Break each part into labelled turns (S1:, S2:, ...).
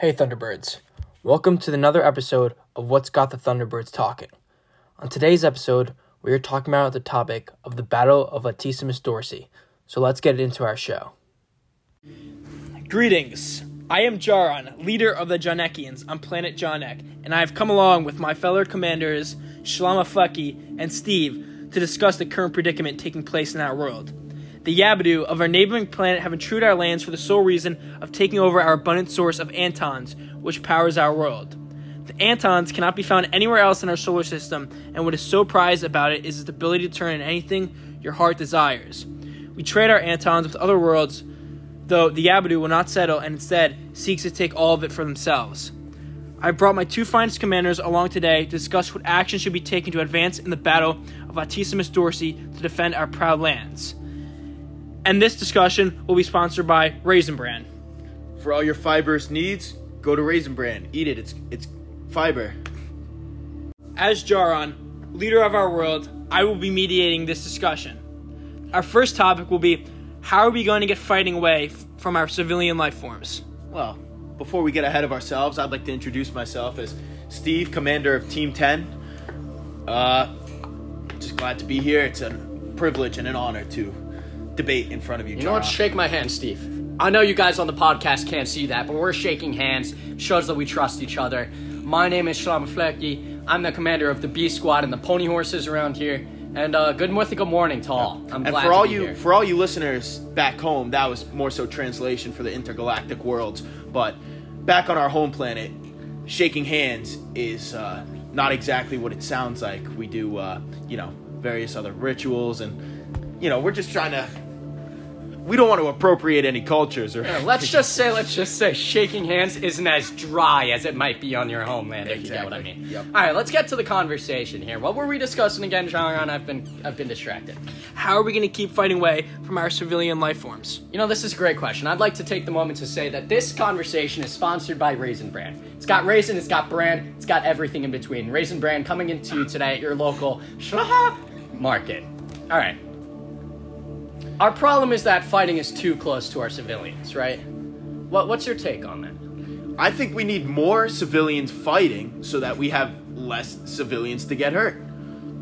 S1: Hey Thunderbirds. Welcome to another episode of What's Got the Thunderbirds Talking. On today's episode, we are talking about the topic of the Battle of Latissimus Dorsi. So let's get into our show. Greetings. I am Jaron, leader of the Jonekians on planet Jonek, and I have come along with my fellow commanders Shlamafleki and Steve to discuss the current predicament taking place in our world. The Yabadu of our neighboring planet have intruded our lands for the sole reason of taking over our abundant source of Antons, which powers our world. The Antons cannot be found anywhere else in our solar system, and what is so prized about it is its ability to turn into anything your heart desires. We trade our Antons with other worlds, though the Yabadu will not settle and instead seeks to take all of it for themselves. I brought my two finest commanders along today to discuss what action should be taken to advance in the battle of Latissimus Dorsi to defend our proud lands. And this discussion will be sponsored by Raisin Bran.
S2: For all your fibrous needs, go to Raisin Bran. Eat it. It's it's fiber.
S1: As Jaron, leader of our world, I will be mediating this discussion. Our first topic will be how are we going to get fighting away from our civilian life forms?
S2: Well, before we get ahead of ourselves, I'd like to introduce myself as Steve, commander of Team 10. Uh, just glad to be here. It's a privilege and an honor to debate in front of you,
S3: You know what? Shake my hand, Steve. I know you guys on the podcast can't see that, but we're shaking hands. Shows that we trust each other. My name is Shlama Flecky. I'm the commander of the B Squad and the pony horses around here. And uh, good mythical morning to all. I'm
S2: and
S3: glad
S2: for all you
S3: here.
S2: for all you listeners back home, that was more so translation for the intergalactic worlds. But back on our home planet, shaking hands is uh, not exactly what it sounds like. We do, uh, you know, various other rituals, and you know, we're just trying to. We don't want to appropriate any cultures or.
S3: Yeah, let's just say, let's just say, shaking hands isn't as dry as it might be on your homeland, if you get what I mean.
S2: Yep.
S3: All right, let's get to the conversation here. What were we discussing again, John? I've been, I've been distracted.
S1: How are we going to keep fighting away from our civilian life forms?
S3: You know, this is a great question. I'd like to take the moment to say that this conversation is sponsored by Raisin Bran. It's got raisin, it's got bran, it's got everything in between. Raisin Bran coming into you today at your local Shlaha market. All right. Our problem is that fighting is too close to our civilians, right? What, what's your take on that?
S2: I think we need more civilians fighting so that we have less civilians to get hurt.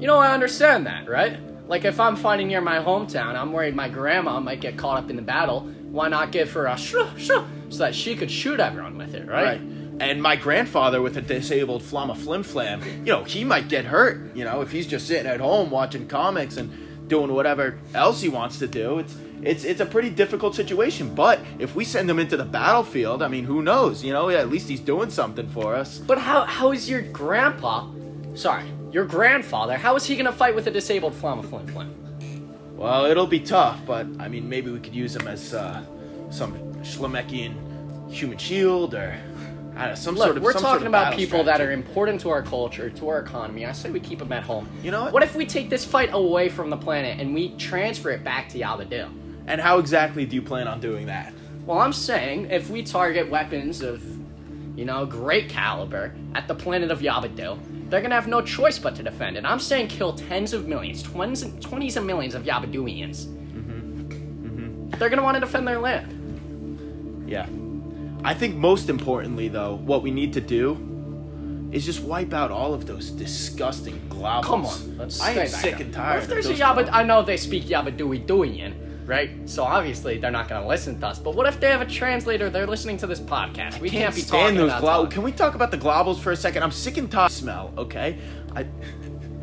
S3: You know, I understand that, right? Like, if I'm fighting near my hometown, I'm worried my grandma might get caught up in the battle. Why not give her a shoo, shoo, so that she could shoot everyone with it, right?
S2: Right. And my grandfather with a disabled flama flim flam, you know, he might get hurt, you know, if he's just sitting at home watching comics and doing whatever else he wants to do. It's it's it's a pretty difficult situation. But if we send him into the battlefield, I mean, who knows? You know, at least he's doing something for us.
S3: But how how is your grandpa, sorry, your grandfather, how is he gonna fight with a disabled Flama Flim Flim?
S2: Well, it'll be tough, but I mean, maybe we could use him as uh, some Schlemekian human shield or know, some
S3: Look,
S2: sort of.
S3: we're
S2: some sort
S3: talking
S2: of
S3: about people that are important to our culture, to our economy. I say we keep them at home.
S2: You know what?
S3: What if we take this fight away from the planet and we transfer it back to Yabadil?
S2: And how exactly do you plan on doing that?
S3: Well, I'm saying if we target weapons of, you know, great caliber at the planet of Yabadil, they're gonna have no choice but to defend it. I'm saying kill tens of millions, twenties, twenties of millions of Yabaduians. Mm-hmm. Mm-hmm. They're gonna want to defend their land.
S2: Yeah. I think most importantly, though, what we need to do is just wipe out all of those disgusting globals.
S3: Come on, let's
S2: I am sick
S3: up.
S2: and
S3: What
S2: tired.
S3: if there's
S2: of
S3: a
S2: globals.
S3: I know they speak Yabadui Duian, right? So obviously they're not gonna listen to us. But what if they have a translator? They're listening to this podcast. We can't,
S2: can't
S3: be
S2: stand
S3: talking
S2: those
S3: about
S2: globals. Can we talk about the globals for a second? I'm sick and tired. Smell, okay? I.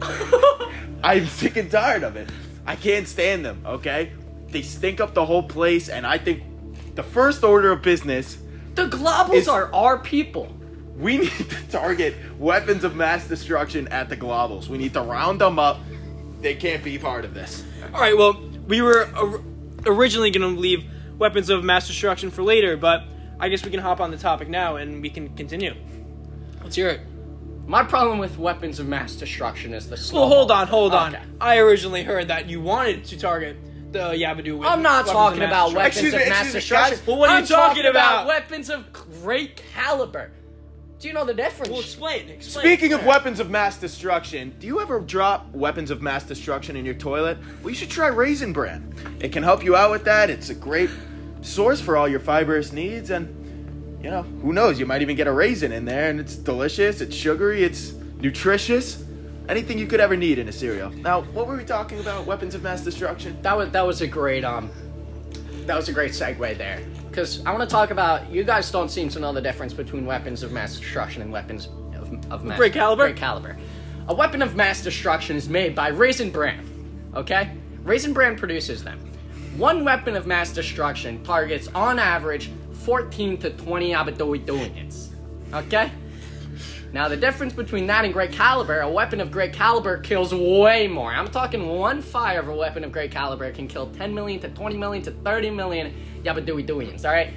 S2: I'm sick and tired of it. I can't stand them. Okay, they stink up the whole place, and I think the first order of business
S3: The globals
S2: It's-
S3: are our people.
S2: We need to target weapons of mass destruction at the globals. We need to round them up. They can't be part of this.
S1: All right, well, we were or- originally going to leave weapons of mass destruction for later, but I guess we can hop on the topic now and we can continue. Let's hear it.
S3: My problem with weapons of mass destruction is the slow.
S1: Well, hold on, hold on.
S3: Okay.
S1: I originally heard that you wanted to target the Yabadu with
S3: I'm not talking about weapons
S2: Excuse
S3: of
S2: me,
S3: mass destruction.
S1: Well, what are you
S3: I'm
S1: talking about?
S3: Weapons of great caliber. Do you know the difference?
S1: Well, explain. Explain.
S2: Speaking of weapons of mass destruction, do you ever drop weapons of mass destruction in your toilet? Well, you should try Raisin Bran. It can help you out with that. It's a great source for all your fibrous needs, and you know, who knows? You might even get a raisin in there, and it's delicious. It's sugary. It's nutritious. Anything you could ever need in a cereal. Now, what were we talking about? Weapons of mass destruction.
S3: That was that was a great um that was a great segue there. Because I want to talk about you guys don't seem to know the difference between weapons of mass destruction and weapons of, of mass
S1: Great caliber?
S3: Great caliber. A weapon of mass destruction is made by Raisin Bran. Okay? Raisin Bran produces them. One weapon of mass destruction targets on average 14 to 20 Abaddon units. Okay? Now the difference between that and great caliber, a weapon of great caliber kills way more. I'm talking one fire of a weapon of great caliber can kill 10 million to 20 million to 30 million Yabadooey Dooians, alright?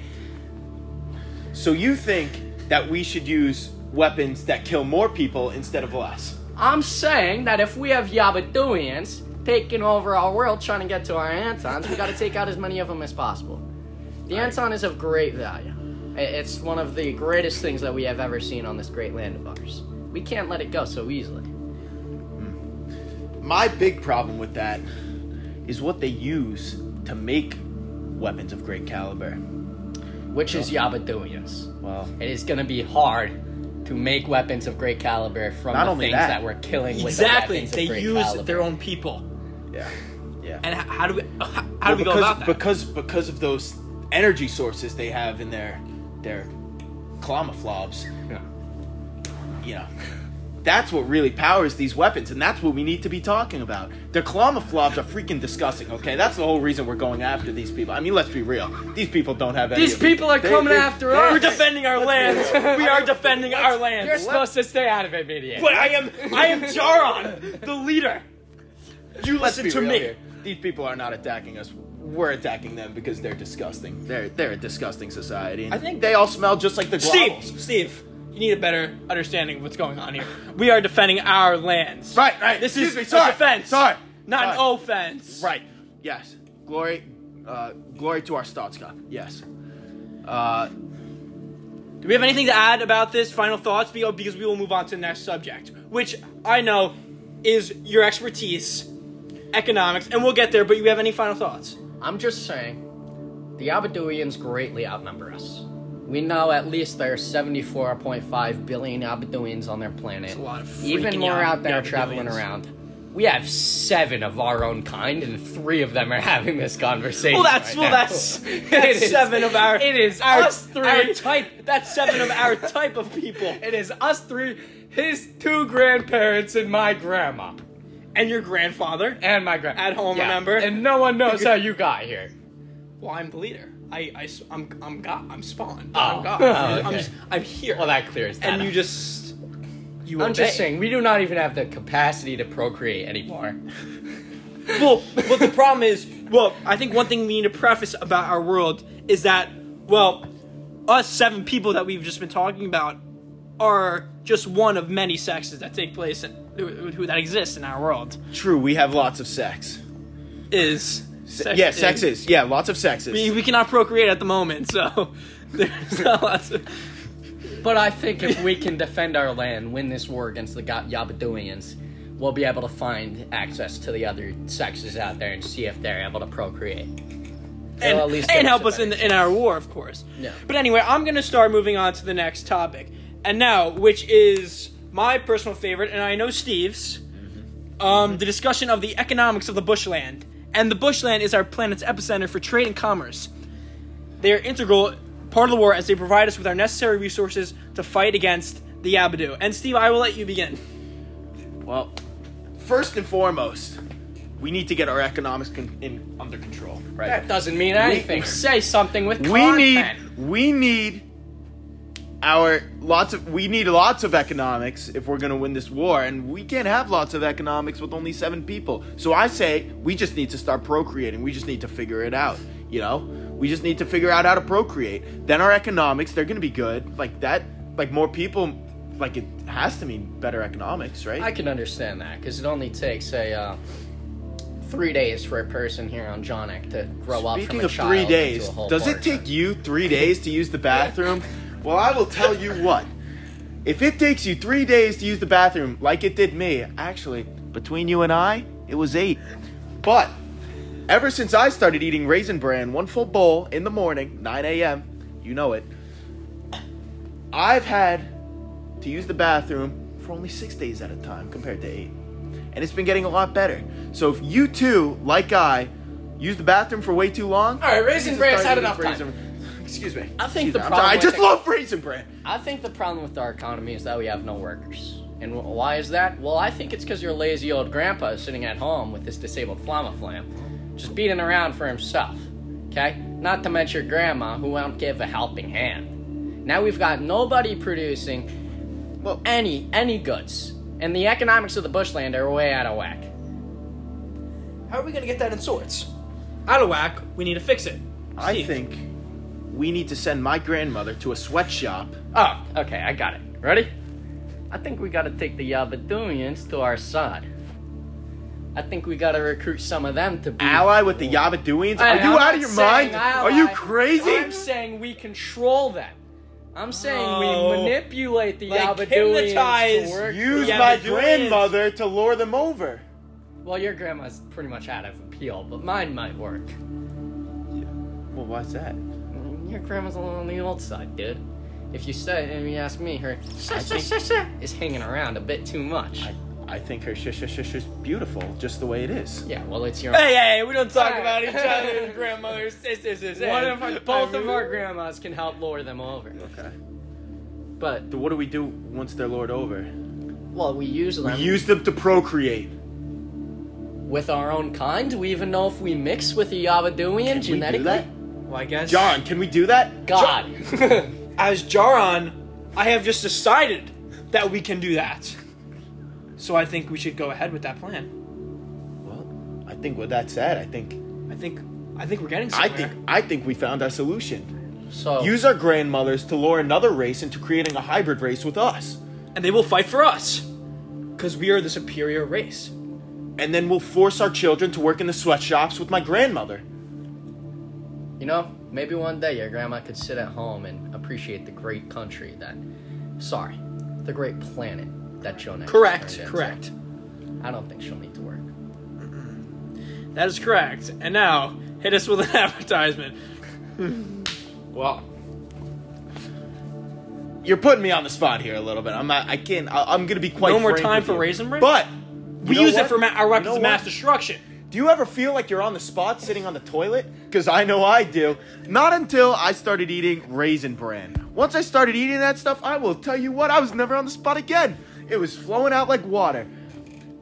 S2: So you think that we should use weapons that kill more people instead of less?
S3: I'm saying that if we have Yabadooians taking over our world trying to get to our Antons, we gotta take out as many of them as possible. The Anton is of great value. I- It's one of the greatest things that we have ever seen on this great land of ours. We can't let it go so easily.
S2: My big problem with that is what they use to make weapons of great caliber.
S3: Which is Yabadooians.
S2: Well,
S3: It is gonna be hard to make weapons of great caliber from
S2: Not
S3: the
S2: only
S3: things
S2: that.
S3: that, we're killing with
S1: Exactly.
S3: the
S1: They
S3: of great
S1: use
S3: caliber.
S1: their own people.
S2: yeah, yeah.
S1: And h- how do we how,
S2: Well,
S1: do we go
S2: because,
S1: about that?
S2: Because because of those energy sources they have in their their clomaflobs,
S3: Yeah.
S2: you know. That's what really powers these weapons, and that's what we need to be talking about. Their clomaflobs are freaking disgusting, okay? That's the whole reason we're going after these people. I mean, let's be real. These people don't have any
S3: These
S2: of it.
S3: people are
S2: They-
S3: coming
S2: they-
S3: after us.
S1: We're defending our lands. We are defending our land.
S3: You're
S1: lands.
S3: supposed to stay out of it, mediator.
S1: But I am I am Jaron, the leader. You
S2: Let's
S1: listen
S2: be
S1: to
S2: real
S1: me.
S2: here. These people are not attacking us. We're attacking them because they're disgusting. They're they're a disgusting society. And
S1: I think-
S2: they all smell just like the
S1: Steve,
S2: globals.
S1: Steve, you need a better understanding of what's going on here. We are defending our lands.
S2: Right, right.
S1: This
S2: Excuse
S1: is
S2: me,
S1: a
S2: sorry,
S1: defense.
S2: sorry,
S1: Not an offense.
S2: Right. Yes. Glory, uh, glory to our Stotska. Yes. Uh,
S1: Do we have anything to add about this? Final thoughts? Because we will move on to the next subject, which I know is your expertise, economics, and we'll get there. But you have any final thoughts?
S3: I'm just saying, the Abadooians greatly outnumber us. We know at least there's 74.5 billion Abadooians on their planet.
S1: a lot of
S3: Even more out there traveling around. We have seven of our own kind, and three of them are having this conversation.
S1: Well, that's
S3: right
S1: well,
S3: now.
S1: that's that's
S3: is-
S1: seven of our.
S3: It is
S1: our,
S3: us three.
S1: Our type. That's seven of our type of people.
S3: It is us three, his two grandparents, and my grandma.
S1: And your grandfather.
S3: And my grandma.
S1: At home, remember?
S3: And no one knows how you got here.
S1: Well, I'm the leader. I, I, am I'm God. I'm spawned.
S3: Oh.
S1: I'm God.
S3: Oh,
S1: I'm, just, I'm here.
S3: Well, that clears that
S1: and
S3: up.
S1: you just, you
S3: I'm
S1: obey.
S3: just saying, we do not even have the capacity to procreate anymore.
S1: Well, but the problem is, well, I think one thing we need to preface about our world is that, well, us seven people that we've just been talking about are just one of many sexes that take place in, who, who- that exists in our world.
S2: true. We have lots of sex.
S1: Is sex
S2: yeah, sex is. Yeah, lots of sexes.
S1: We, we cannot procreate at the moment, so there's not lots of.
S3: But I think if we can defend our land, win this war against the Ga- Yabadooians, we'll be able to find access to the other sexes out there and see if they're able to procreate.
S1: and,
S3: They'll at least
S1: and
S3: give
S1: help us in,
S3: better
S1: in our war, of course.
S3: Yeah.
S1: But anyway, I'm going to start moving on to the next topic. And now, which is my personal favorite, and I know Steve's, um, the discussion of the economics of the bushland. And the bushland is our planet's epicenter for trade and commerce. They are integral part of the war as they provide us with our necessary resources to fight against the Yabadu. And Steve, I will let you begin.
S2: Well, first and foremost, we need to get our economics con- in, under control. Right.
S3: That doesn't mean anything. Say something with
S2: we need we need our lots of we need lots of economics if we're going to win this war and we can't have lots of economics with only 7 people. So I say we just need to start procreating. We just need to figure it out, you know? We just need to figure out how to procreate. Then our economics, they're going to be good. Like that like more people like it has to mean better economics, right?
S3: I can understand that because it only takes a uh, three days for a person here on Jonek to grow up
S2: Speaking
S3: from a
S2: of three days, does it take you three days to use the bathroom? Well, I will tell you what. If it takes you three days to use the bathroom, like it did me, actually, between you and I, it was eight. But ever since I started eating raisin bran, one full bowl in the morning, 9 a.m., you know it, I've had to use the bathroom for only six days at a time compared to eight. And it's been getting a lot better. So if you too, like I, use the bathroom for way too long.
S3: All right, Raisin Bran's had enough time.
S2: Raisin- Excuse me.
S3: I think
S2: Excuse
S3: the
S2: me. I'm
S3: problem
S2: I
S3: with
S2: just
S3: it-
S2: love Raisin Bran.
S3: I think the problem with our economy is that we have no workers. And why is that? Well, I think it's because your lazy old grandpa is sitting at home with his disabled flama flam, just beating around for himself. Okay? Not to mention your grandma, who won't give a helping hand. Now we've got nobody producing
S2: Well,
S3: any any goods, and the economics of the bushland are way out of whack.
S1: How are we gonna get that in sorts? Out of whack. We need to fix it.
S2: I
S1: Steve.
S2: think we need to send my grandmother to a sweatshop.
S3: Oh, okay, I got it. Ready? I think we gotta take the Yabadoonians to our side. I think we gotta recruit some of them to be
S2: Ally with the Yabadoonians?
S3: Hey,
S2: Are you
S3: I'm
S2: out of your mind?
S3: ally.
S2: Are you crazy?
S3: I'm saying we control them. I'm saying
S1: No.
S3: we manipulate the
S1: Like,
S3: Yabadoonians
S1: hypnotise
S3: to work.
S2: Use my grandmother to lure them over.
S3: Well, your grandma's pretty much out of appeal, but mine might work. Yeah.
S2: Well, why's that?
S3: Your grandma's a little on the old side, dude. If you say, if you ask me, her
S2: I think-
S3: is hanging around a bit too much.
S2: I, I think her shish shish shish is beautiful, just the way it is.
S3: Yeah, well, it's your.
S1: Hey, hey, we don't talk about each other's grandmothers, sisters, sisters.
S3: One of our, both of our grandmas can help lure them over.
S2: Okay.
S3: But
S2: So what do we do once they're lured over?
S3: well, we use
S2: We use them to procreate.
S3: with our own kind. Do we even know if we mix with a Yabadoonian
S2: Can we do
S3: genetically?
S2: That?
S1: Well, I guess.
S2: John, can we do that?
S3: God.
S1: As Jaron, I have just decided that we can do that. So I think we should go ahead with that plan.
S2: Well, I think with that said, I think
S1: I think I think we're getting somewhere.
S2: I think I think we found our solution.
S3: so
S2: Use our grandmothers to lure another race into creating a hybrid race with us.
S1: and they will fight for us because we are the superior race.
S2: And then we'll force our children to work in the sweatshops with my grandmother.
S3: You know, maybe one day your grandma could sit at home and appreciate the great country that, sorry, the great planet that Joe Nex
S1: Correct,
S3: into.
S1: correct.
S3: I don't think she'll need to work.
S1: That is correct. And now hit us with an advertisement.
S2: Well, you're putting me on the spot here a little bit. I'm not. I can't. I, I'm gonna be quite.
S1: No more time for
S2: you.
S1: Raisin Bran?
S2: But
S1: We
S2: you know
S1: use it for ma- our weapons
S2: You know
S1: of mass
S2: what?
S1: destruction.
S2: Do you ever feel like you're on the spot sitting on the toilet? Because I know I do. Not until I started eating Raisin Bran. Once I started eating that stuff, I will tell you what, I was never on the spot again. It was flowing out like water.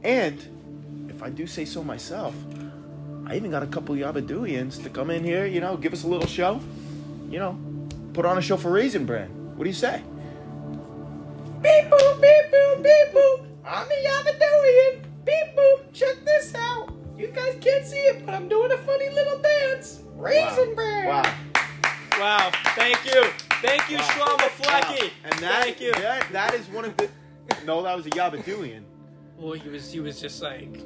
S2: And, if I do say so myself, I even got a couple Yabadoonians to come in here, you know, give us a little show. You know, put on a show for Raisin Bran. What do you say? Beep boop, beep boop, beep boop. I'm the Yabadoonian. Beep boop. Check this out. You guys can't see it, but I'm doing a funny little dance. Raisin Bran. Wow.
S1: Wow. Thank you. Thank you, Shlama Flecky.
S2: And that,
S1: Thank you.
S2: that, that is one of the. No, that was a Yabadoonian.
S1: Well, he was he was just like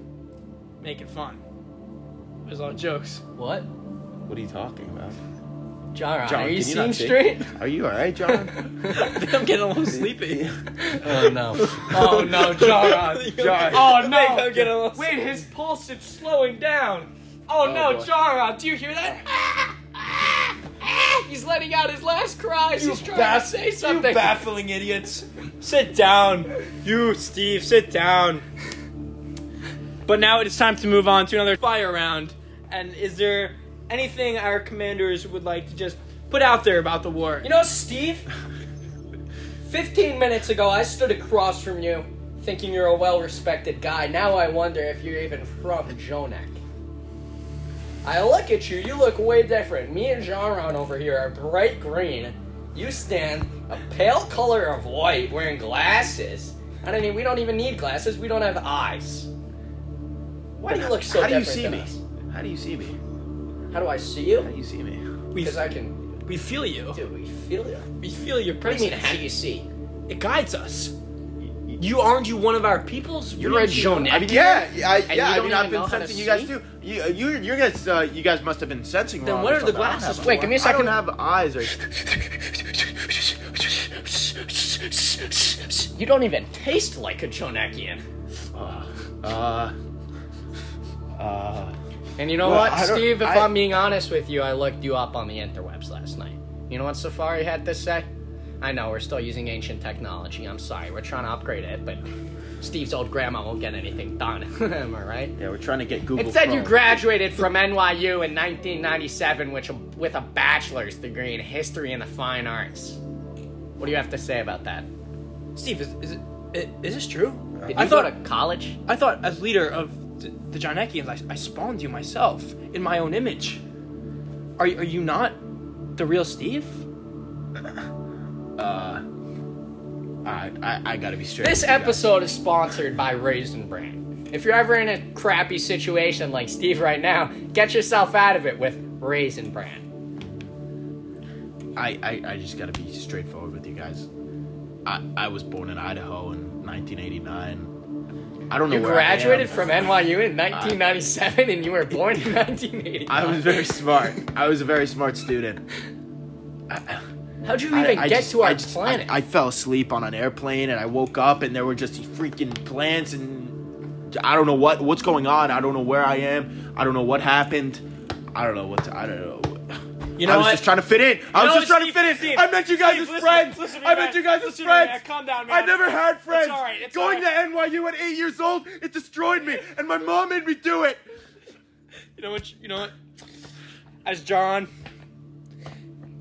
S1: making fun. It was all jokes.
S3: What?
S2: What are you talking about?
S3: John,
S2: John,
S3: are you
S2: can you
S3: seeing
S2: see?
S3: straight?
S2: Are you alright, John?
S1: I think I'm getting a little sleepy.
S3: oh no. Oh no, John.
S2: John.
S3: Oh
S1: I
S3: no.
S1: I'm getting a little
S3: Wait, his pulse is slowing down. Oh,
S2: Oh,
S3: no,
S2: boy.
S3: Jara, do you hear that? He's letting out his last cries. He's trying
S1: baff-
S3: to say something.
S1: You baffling idiots. Sit down. You, Steve, sit down. But now it is time to move on to another fire round. And is there anything our commanders would like to just put out there about the war?
S3: You know, Steve, 15 minutes ago I stood across from you thinking you're a well respected guy. Now I wonder if you're even from Jonak. I look at you, you look way different. Me and Jean over here are bright green. You stand a pale color of white wearing glasses. I mean, we don't even need glasses, we don't have eyes. Why do you look so
S2: How do you
S3: different
S2: see me?
S3: us?
S2: How do you see me?
S3: How do I see you?
S2: How do
S3: you?
S2: you see me?
S3: Because I can.
S1: we feel you.
S3: Dude, we feel you.
S1: We feel your
S3: What do you
S1: presence.
S3: mean, how do you see?
S1: It guides us. You aren't you one of our peoples?
S3: You're a
S1: Wouldn't you-
S3: Jonak.
S2: I mean, yeah, yeah, I, yeah. I
S3: don't
S2: mean,
S3: even I've know
S2: been
S3: how to
S2: sensing you guys
S3: see?
S2: too. You, you, you guys, uh, you guys must have been sensing.
S1: Then
S2: wrong
S1: what
S2: or
S1: are the
S2: something. I don't
S1: glasses
S2: have-
S1: for?
S3: Wait, give me a
S2: I don't have eyes or.
S3: You don't even taste like a Jonakian.
S2: Uh. Uh.
S3: And you know
S2: Well,
S3: what, Steve? If
S2: I-
S3: I'm being honest with you, I looked you up on the interwebs last night. You know what Safari had to say? I know we're still using ancient technology. I'm sorry. We're trying to upgrade it, but Steve's old grandma won't get anything done. Am I right?
S2: Yeah, we're trying to get Google.
S3: It said you graduated from NYU in 1997 which, with a bachelor's degree in history and the fine arts. What do you have to say about that?
S1: Steve, is, is, it, is this true?
S3: Did you
S1: I
S3: go
S1: thought
S3: to college?
S1: I thought as leader of the, the Jonekians, I, I spawned you myself in my own image. Are you- are you not the real Steve?
S2: Uh, I, I, I gotta be straight.
S3: This
S2: with you guys.
S3: episode is sponsored by Raisin Bran. If you're ever in a crappy situation like Steve right now, get yourself out of it with Raisin Bran.
S2: I, I, I just gotta be straightforward with you guys. I, I was born in Idaho in 1989. I don't know
S3: You
S2: where
S3: graduated
S2: I
S3: from NYU in 1997 and you were born in 1980.
S2: I was very smart. I was a very smart student.
S3: How'd you even
S2: I
S3: get
S2: just-
S3: to our
S2: I just-
S3: planet?
S2: I, I fell asleep on an airplane and I woke up and there were just these freaking plants and I don't know what what's going on. I don't know where I am. I don't know what happened. I don't know what to, I don't know.
S1: You know
S2: I was
S1: what?
S2: just trying to fit in. I was just trying
S1: Steve?
S2: to fit in.
S1: Steve,
S2: I met you guys
S1: Steve,
S2: as
S1: listen-
S2: friends.
S1: listen
S2: I met you guys as
S1: to me,
S2: friends.
S1: Calm down, man.
S2: I never had friends.
S1: all right, it's
S2: Going
S1: all
S2: to NYU at eight years old, it destroyed me, and my mom made me do it.
S1: You know what? You know what? As John,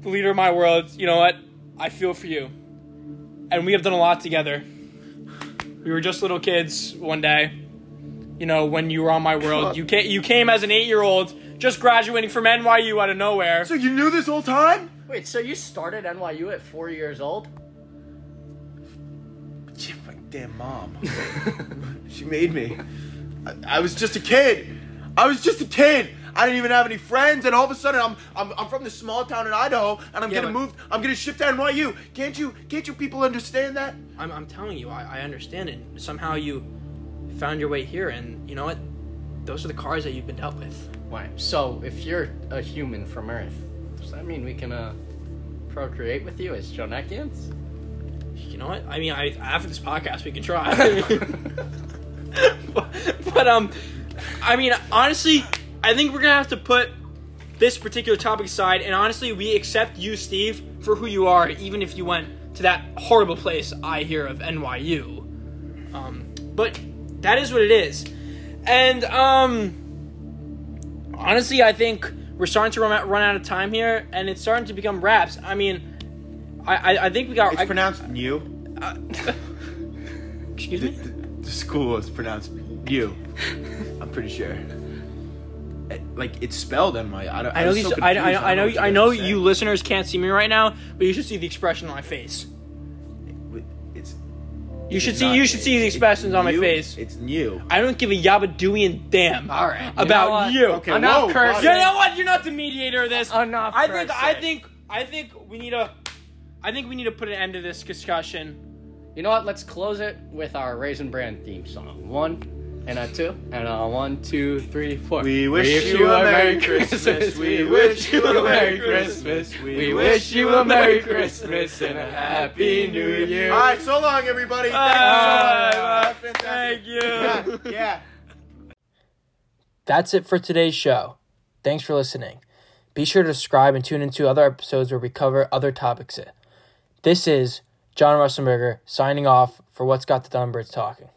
S1: the leader of my world, you know what? I feel for you, and we have done a lot together. We were just little kids one day. You know, when you were on my world, you came. You came as an eight-year-old, just graduating from NYU out of nowhere.
S2: So you knew this whole time?
S3: Wait, so you started NYU at four years old?
S2: Yeah, my damn mom. she made me. I, I was just a kid. I was just a kid. I didn't even have any friends, and all of a sudden, I'm I'm, I'm from this small town in Idaho, and I'm
S1: Yeah,
S2: getting
S1: but-
S2: moved. I'm getting shipped to NYU. Can't you can't you people understand that?
S1: I'm, I'm telling you, I, I understand it. Somehow you found your way here, and you know what? Those are the cards that you've been dealt with.
S3: Wait, so if you're a human from Earth, does that mean we can uh, procreate with you as Jonekians?
S1: You know what? I mean, I after this podcast, we can try. but, but um, I mean, honestly, I think we're gonna have to put this particular topic aside, and honestly, we accept you, Steve, for who you are, even if you went to that horrible place I hear of NYU. Um, but that is what it is, and um, honestly, I think we're starting to run out, run out of time here, and it's starting to become raps. I mean. I, I, I think we got.
S2: It's
S1: I-
S2: pronounced new.
S1: uh, excuse
S2: The,
S1: me.
S2: the, the school is pronounced new. I'm pretty sure. Like it's spelled in my. I, don't,
S1: I know
S2: was
S1: these.
S2: so
S1: I,
S2: confused.
S1: I, I know.
S2: don't
S1: I know you listeners can't see me right now, but you should see the expression on my face.
S2: It's.
S1: You should see. You should see the expressions on my
S2: new.
S1: face.
S2: It's new.
S1: I don't give a yabadooian damn.
S3: All right. you know
S1: About you.
S2: Okay,
S3: Enough
S2: whoa,
S3: cursing.
S1: You know what? You're not the mediator of this.
S3: Enough
S1: I think. I think. I think we need a. I think we need to put an end to this discussion.
S3: You know what? Let's close it with our Raisin Bran theme song. One and a two and a one, two, three, four.
S2: We wish you a Merry Christmas. We wish you a Merry Christmas.
S3: We wish you a Merry Christmas and a Happy New Year.
S2: All right, so long, everybody. Thank
S1: Bye.
S2: you so
S1: Thank you.
S2: Yeah, yeah.
S1: That's it for today's show. Thanks for listening. Be sure to subscribe and tune into other episodes where we cover other topics. This is John Russenberger signing off for What's Got the Dumbbirds Talking.